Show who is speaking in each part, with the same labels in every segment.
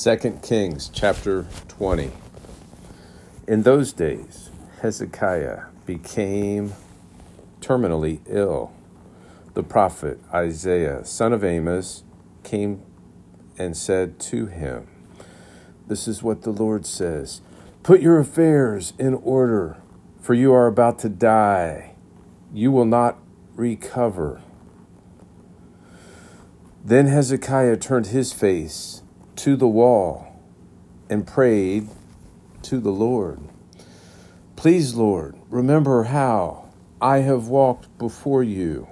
Speaker 1: 2 Kings chapter 20. In those days, Hezekiah became terminally ill. The prophet Isaiah, son of Amoz, came and said to him, This is what the Lord says Put your affairs in order, for you are about to die. You will not recover. Then Hezekiah turned his face to the wall and prayed to the Lord. Please, Lord, remember how I have walked before you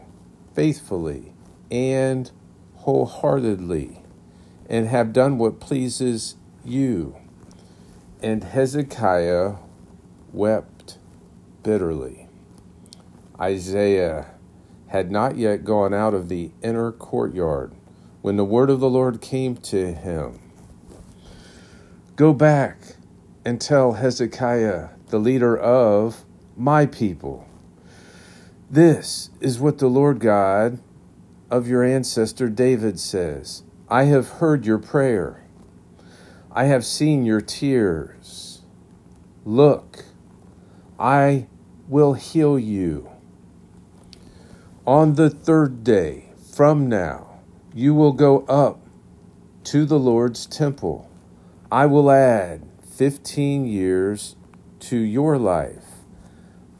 Speaker 1: faithfully and wholeheartedly and have done what pleases you. And Hezekiah wept bitterly. Isaiah had not yet gone out of the inner courtyard when the word of the Lord came to him Go back and tell Hezekiah, the leader of my people, this is what the Lord God of your ancestor David says I have heard your prayer, I have seen your tears. Look, I will heal you. On the third day from now, you will go up to the Lord's temple. I will add 15 years to your life.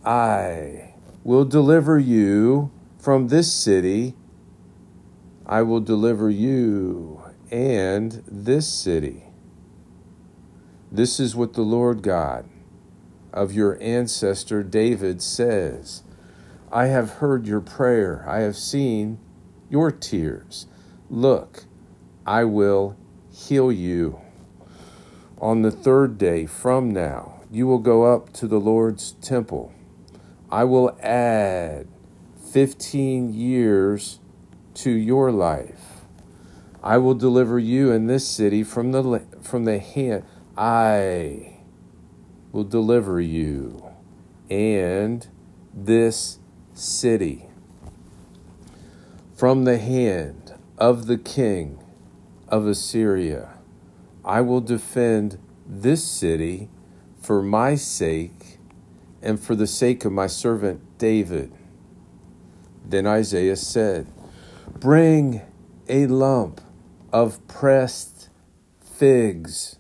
Speaker 1: I will deliver you from this city. I will deliver you and this city. This is what the Lord God of your ancestor David says I have heard your prayer, I have seen your tears. Look, I will heal you. On the third day from now, you will go up to the Lord's temple. I will add 15 years to your life. I will deliver you and this city from the, from the hand. I will deliver you and this city from the hand of the king of Assyria. I will defend this city for my sake and for the sake of my servant David. Then Isaiah said, Bring a lump of pressed figs.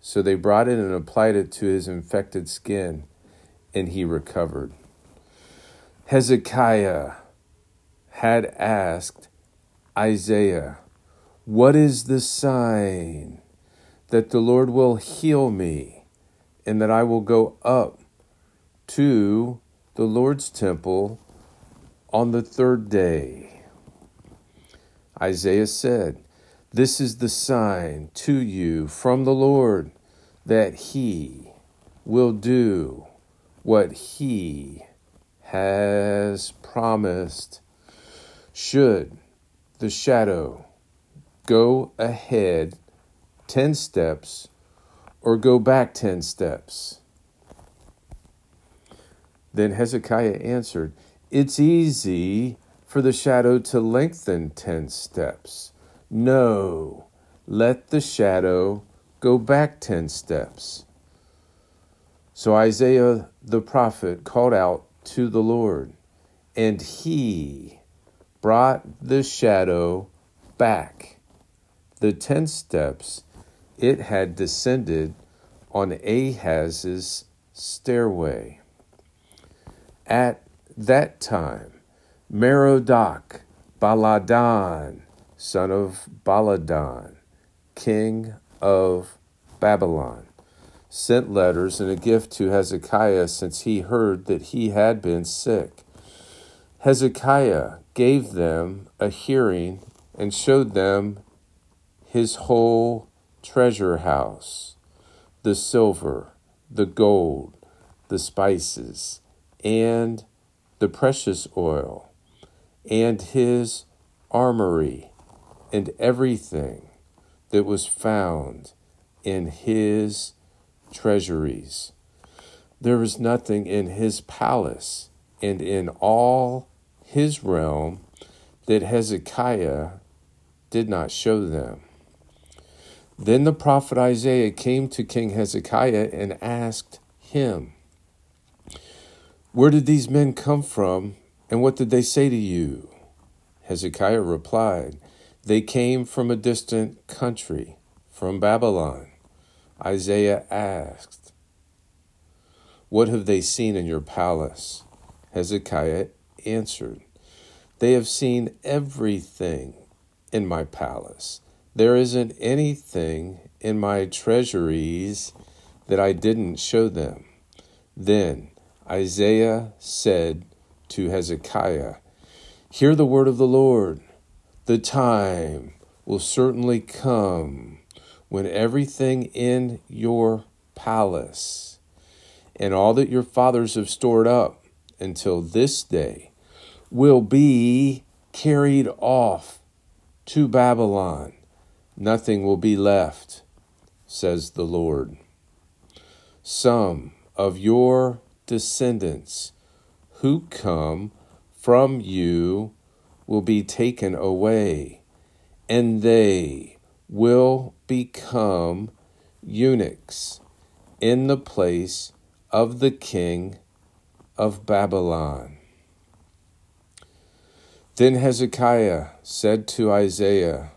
Speaker 1: So they brought it and applied it to his infected skin, and he recovered. Hezekiah had asked Isaiah, What is the sign that the Lord will heal me and that I will go up to the Lord's temple on the third day? Isaiah said, This is the sign to you from the Lord that he will do what he has promised. Should the shadow go ahead 10 steps or go back 10 steps? Then Hezekiah answered, It's easy for the shadow to lengthen 10 steps. No, let the shadow go back 10 steps. So Isaiah the prophet called out to the Lord, and he brought the shadow back. The ten steps it had descended on Ahaz's stairway. At that time, Merodach Baladan, son of Baladan, king of Babylon, sent letters and a gift to Hezekiah since he heard that he had been sick. Hezekiah gave them a hearing and showed them his whole treasure house the silver, the gold, the spices, and the precious oil, and his armory, and everything that was found in his treasuries. There was nothing in his palace and in all his realm that Hezekiah did not show them. Then the prophet Isaiah came to King Hezekiah and asked him, Where did these men come from, and what did they say to you? Hezekiah replied, They came from a distant country, from Babylon. Isaiah asked, What have they seen in your palace? Hezekiah answered, They have seen everything in my palace there isn't anything in my treasuries that I didn't show them. Then Isaiah said to Hezekiah, Hear the word of the Lord. The time will certainly come when everything in your palace and all that your fathers have stored up until this day will be carried off to Babylon nothing will be left, says the Lord. Some of your descendants who come from you will be taken away, and they will become eunuchs in the place of the king of Babylon. Then Hezekiah said to Isaiah,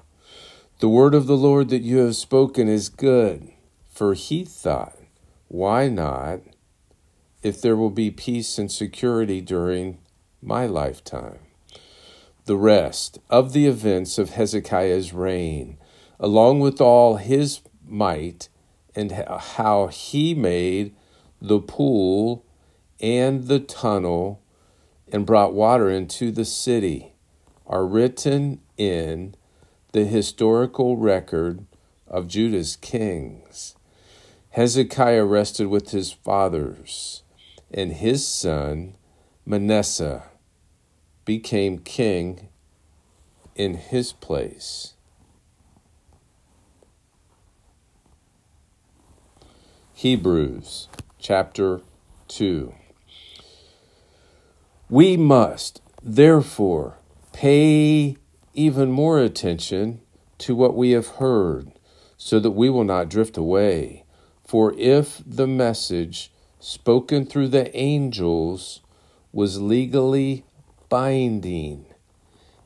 Speaker 1: the word of the Lord that you have spoken is good. For he thought, Why not, if there will be peace and security during my lifetime? The rest of the events of Hezekiah's reign, along with all his might and how he made the pool and the tunnel and brought water into the city, are written in the historical record of Judah's kings. Hezekiah rested with his fathers, and his son Manasseh became king in his place. Hebrews chapter 2. We must, therefore, pay even more attention to what we have heard, so that we will not drift away. For if the message spoken through the angels was legally binding,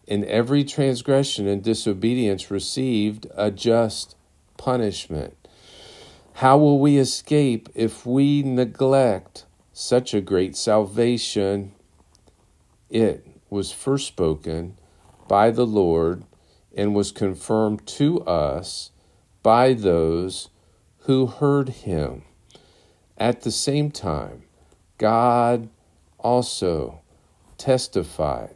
Speaker 1: and every transgression and disobedience received a just punishment, how will we escape if we neglect such a great salvation? It was first spoken by the Lord and was confirmed to us by those who heard him. At the same time, God also testified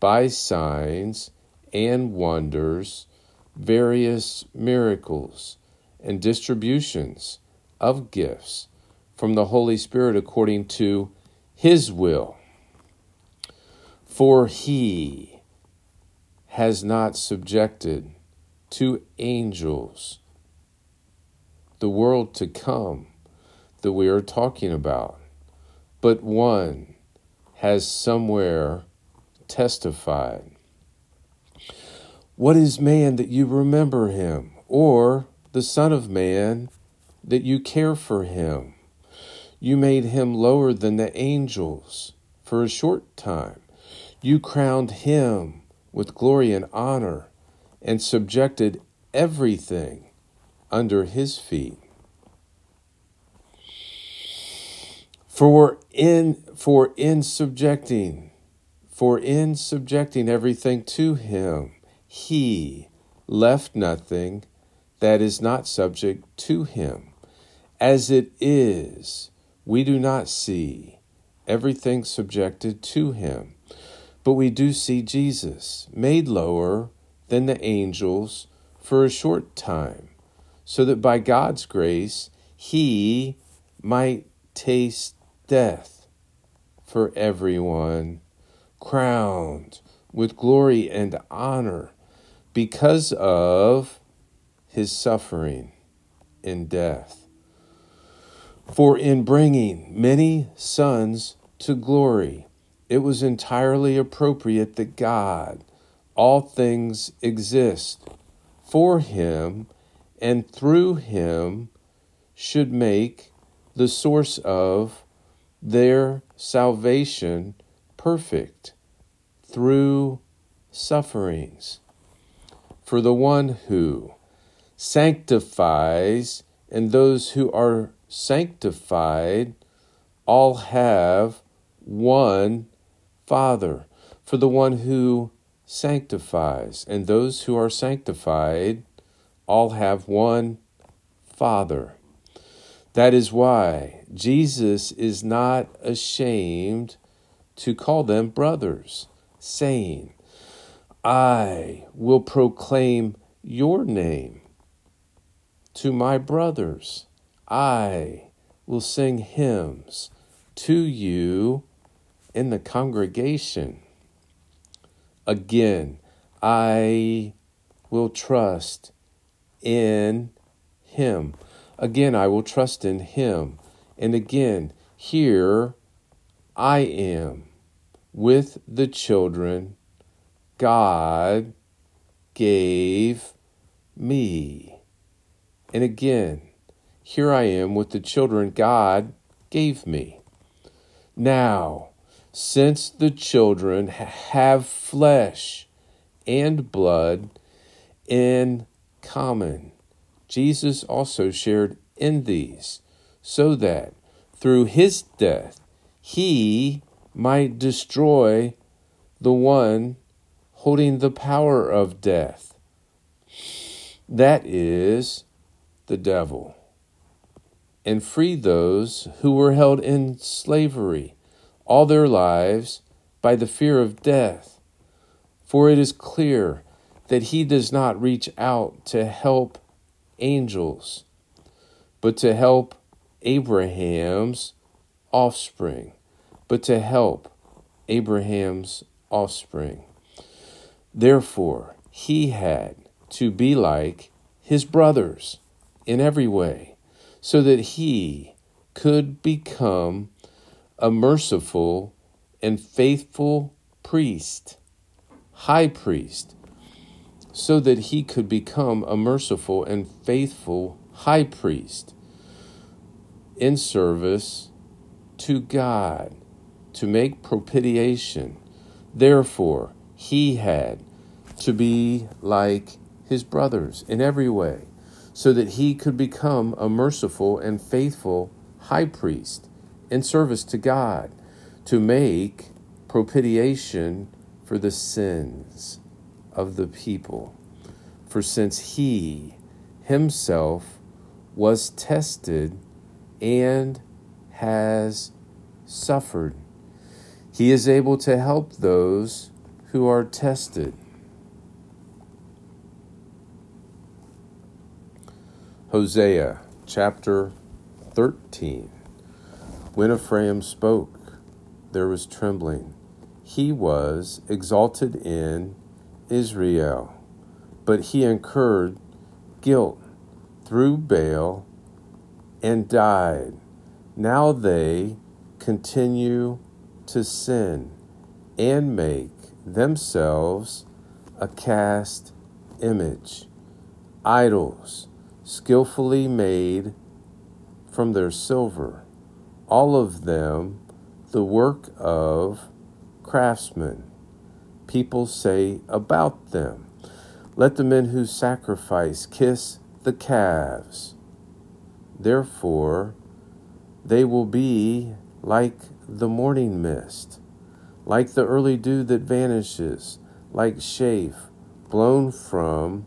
Speaker 1: by signs and wonders, various miracles, and distributions of gifts from the Holy Spirit according to his will. For he has not subjected to angels the world to come that we are talking about, but one has somewhere testified. What is man that you remember him, or the Son of Man that you care for him? You made him lower than the angels for a short time. You crowned him with glory and honor and subjected everything under his feet. For in for in subjecting for in subjecting everything to him he left nothing that is not subject to him as it is we do not see everything subjected to him but we do see Jesus made lower than the angels for a short time, so that by God's grace he might taste death for everyone, crowned with glory and honor because of his suffering and death. For in bringing many sons to glory, it was entirely appropriate that God, all things exist for him, and through him should make the source of their salvation perfect through sufferings. For the one who sanctifies and those who are sanctified all have one Father. For the one who sanctifies and those who are sanctified all have one Father. That is why Jesus is not ashamed to call them brothers, saying, I will proclaim your name to my brothers. I will sing hymns to you in the congregation. Again, I will trust in him. Again, I will trust in him. And again, here I am with the children God gave me. And again, here I am with the children God gave me. Now, since the children have flesh and blood in common, Jesus also shared in these, so that through his death he might destroy the one holding the power of death. That is the devil. And free those who were held in slavery all their lives by the fear of death. For it is clear that he does not reach out to help angels, but to help Abraham's offspring, but to help Abraham's offspring. Therefore, he had to be like his brothers in every way, so that he could become a merciful and faithful priest, high priest, so that he could become a merciful and faithful high priest in service to God to make propitiation. Therefore, he had to be like his brothers in every way, so that he could become a merciful and faithful high priest in service to God to make propitiation for the sins of the people. For since he himself was tested and has suffered, he is able to help those who are tested. Hosea chapter 13. When Ephraim spoke, there was trembling. He was exalted in Israel, but he incurred guilt through Baal and died. Now they continue to sin and make themselves a cast image, idols skillfully made from their silver all of them the work of craftsmen. People say about them, Let the men who sacrifice kiss the calves. Therefore, they will be like the morning mist, like the early dew that vanishes, like chaff blown from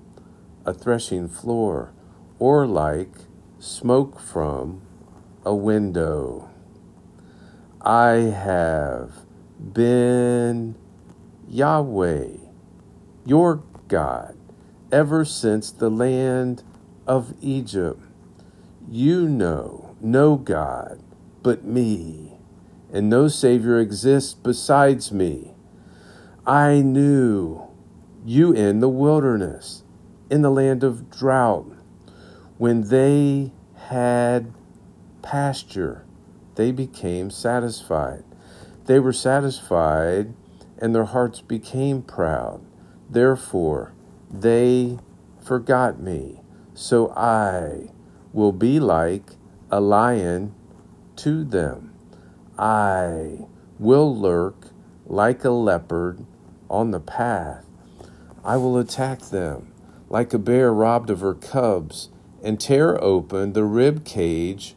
Speaker 1: a threshing floor, or like smoke from a window. I have been Yahweh, your God, ever since the land of Egypt. You know no God but me, and no Savior exists besides me. I knew you in the wilderness, in the land of drought, when they had pasture they became satisfied. They were satisfied, and their hearts became proud. Therefore, they forgot me, so I will be like a lion to them. I will lurk like a leopard on the path. I will attack them like a bear robbed of her cubs and tear open the rib cage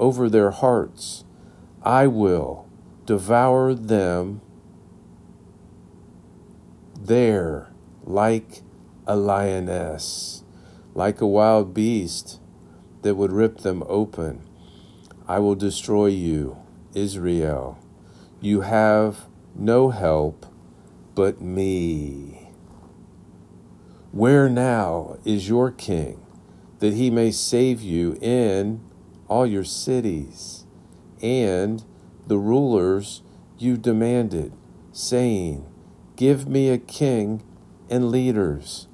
Speaker 1: over their hearts. I will devour them there like a lioness, like a wild beast that would rip them open. I will destroy you, Israel. You have no help but me. Where now is your king, that he may save you in all your cities, and the rulers you demanded, saying, Give me a king and leaders.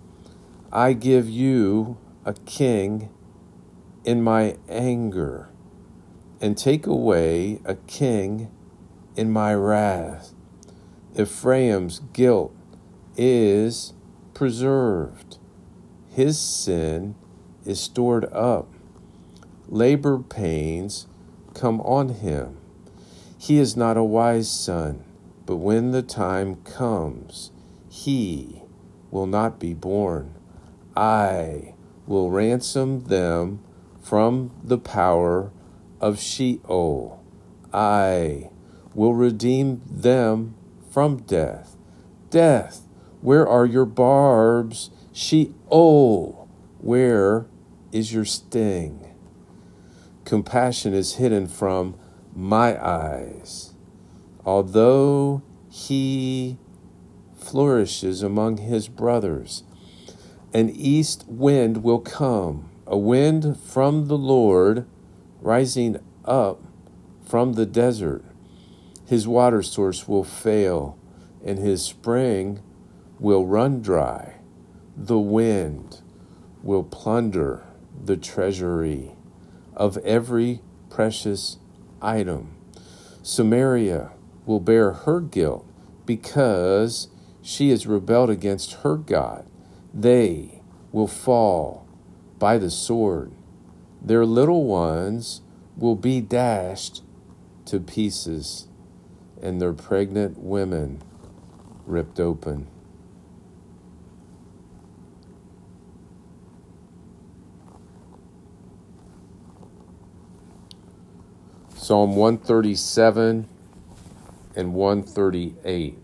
Speaker 1: I give you a king in my anger, and take away a king in my wrath. Ephraim's guilt is preserved, his sin is stored up. Labor pains come on him. He is not a wise son, but when the time comes, he will not be born. I will ransom them from the power of Sheol. I will redeem them from death. Death, where are your barbs? Sheol, where is your sting? Compassion is hidden from my eyes. Although he flourishes among his brothers, an east wind will come a wind from the Lord rising up from the desert. His water source will fail, and his spring will run dry. The wind will plunder the treasury of every precious item. Samaria will bear her guilt because she has rebelled against her God. They will fall by the sword. Their little ones will be dashed to pieces, and their pregnant women ripped open. Psalm 137 and 138.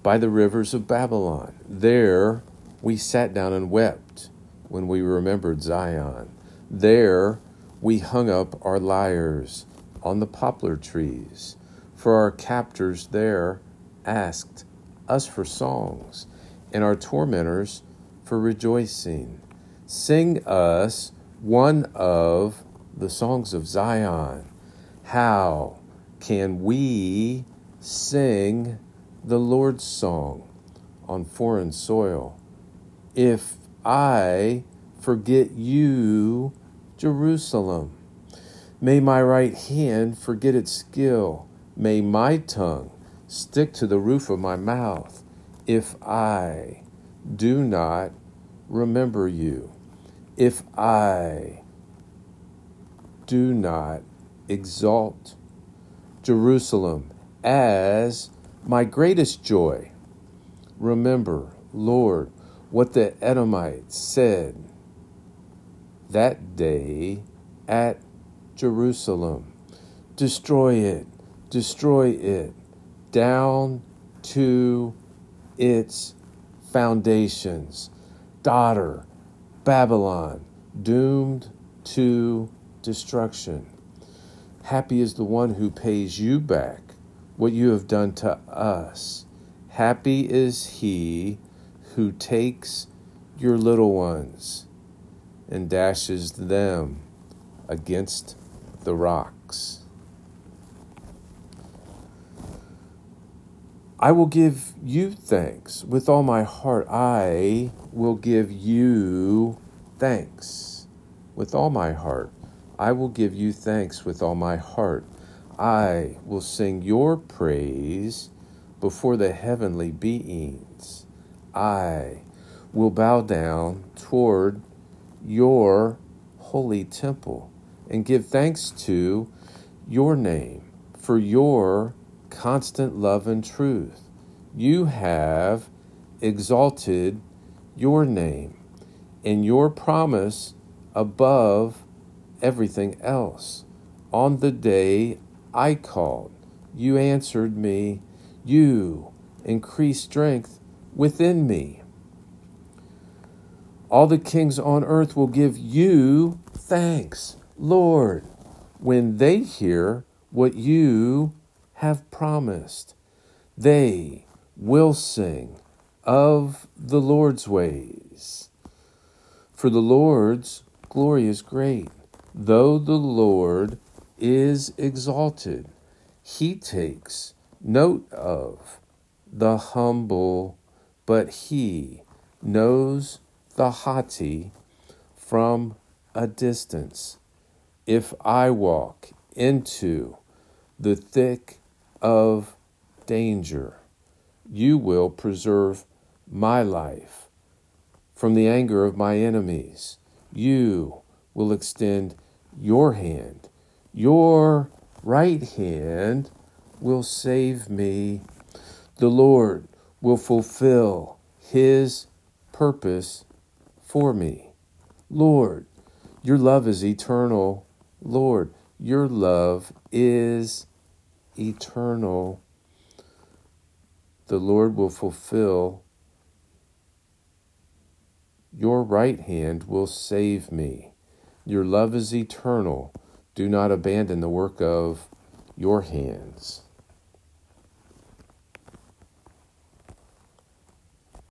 Speaker 1: by the rivers of Babylon. There we sat down and wept when we remembered Zion. There we hung up our lyres on the poplar trees, for our captors there asked us for songs, and our tormentors for rejoicing. Sing us one of the songs of Zion. How can we sing? the Lord's song on foreign soil. If I forget you, Jerusalem, may my right hand forget its skill. May my tongue stick to the roof of my mouth if I do not remember you. If I do not exalt Jerusalem as my greatest joy. Remember, Lord, what the Edomites said that day at Jerusalem. Destroy it, destroy it, down to its foundations. Daughter, Babylon, doomed to destruction. Happy is the one who pays you back what you have done to us. Happy is he who takes your little ones and dashes them against the rocks. I will give you thanks with all my heart. I will give you thanks with all my heart. I will give you thanks with all my heart. I will sing your praise before the heavenly beings. I will bow down toward your holy temple and give thanks to your name for your constant love and truth. You have exalted your name and your promise above everything else. On the day I called, you answered me. You increased strength within me. All the kings on earth will give you thanks, Lord, when they hear what you have promised. They will sing of the Lord's ways. For the Lord's glory is great. Though the Lord is exalted, he takes note of the humble, but he knows the haughty from a distance. If I walk into the thick of danger, you will preserve my life from the anger of my enemies. You will extend your hand. Your right hand will save me. The Lord will fulfill his purpose for me. Lord, your love is eternal. Lord, your love is eternal. The Lord will fulfill. Your right hand will save me. Your love is eternal. Do not abandon the work of your hands.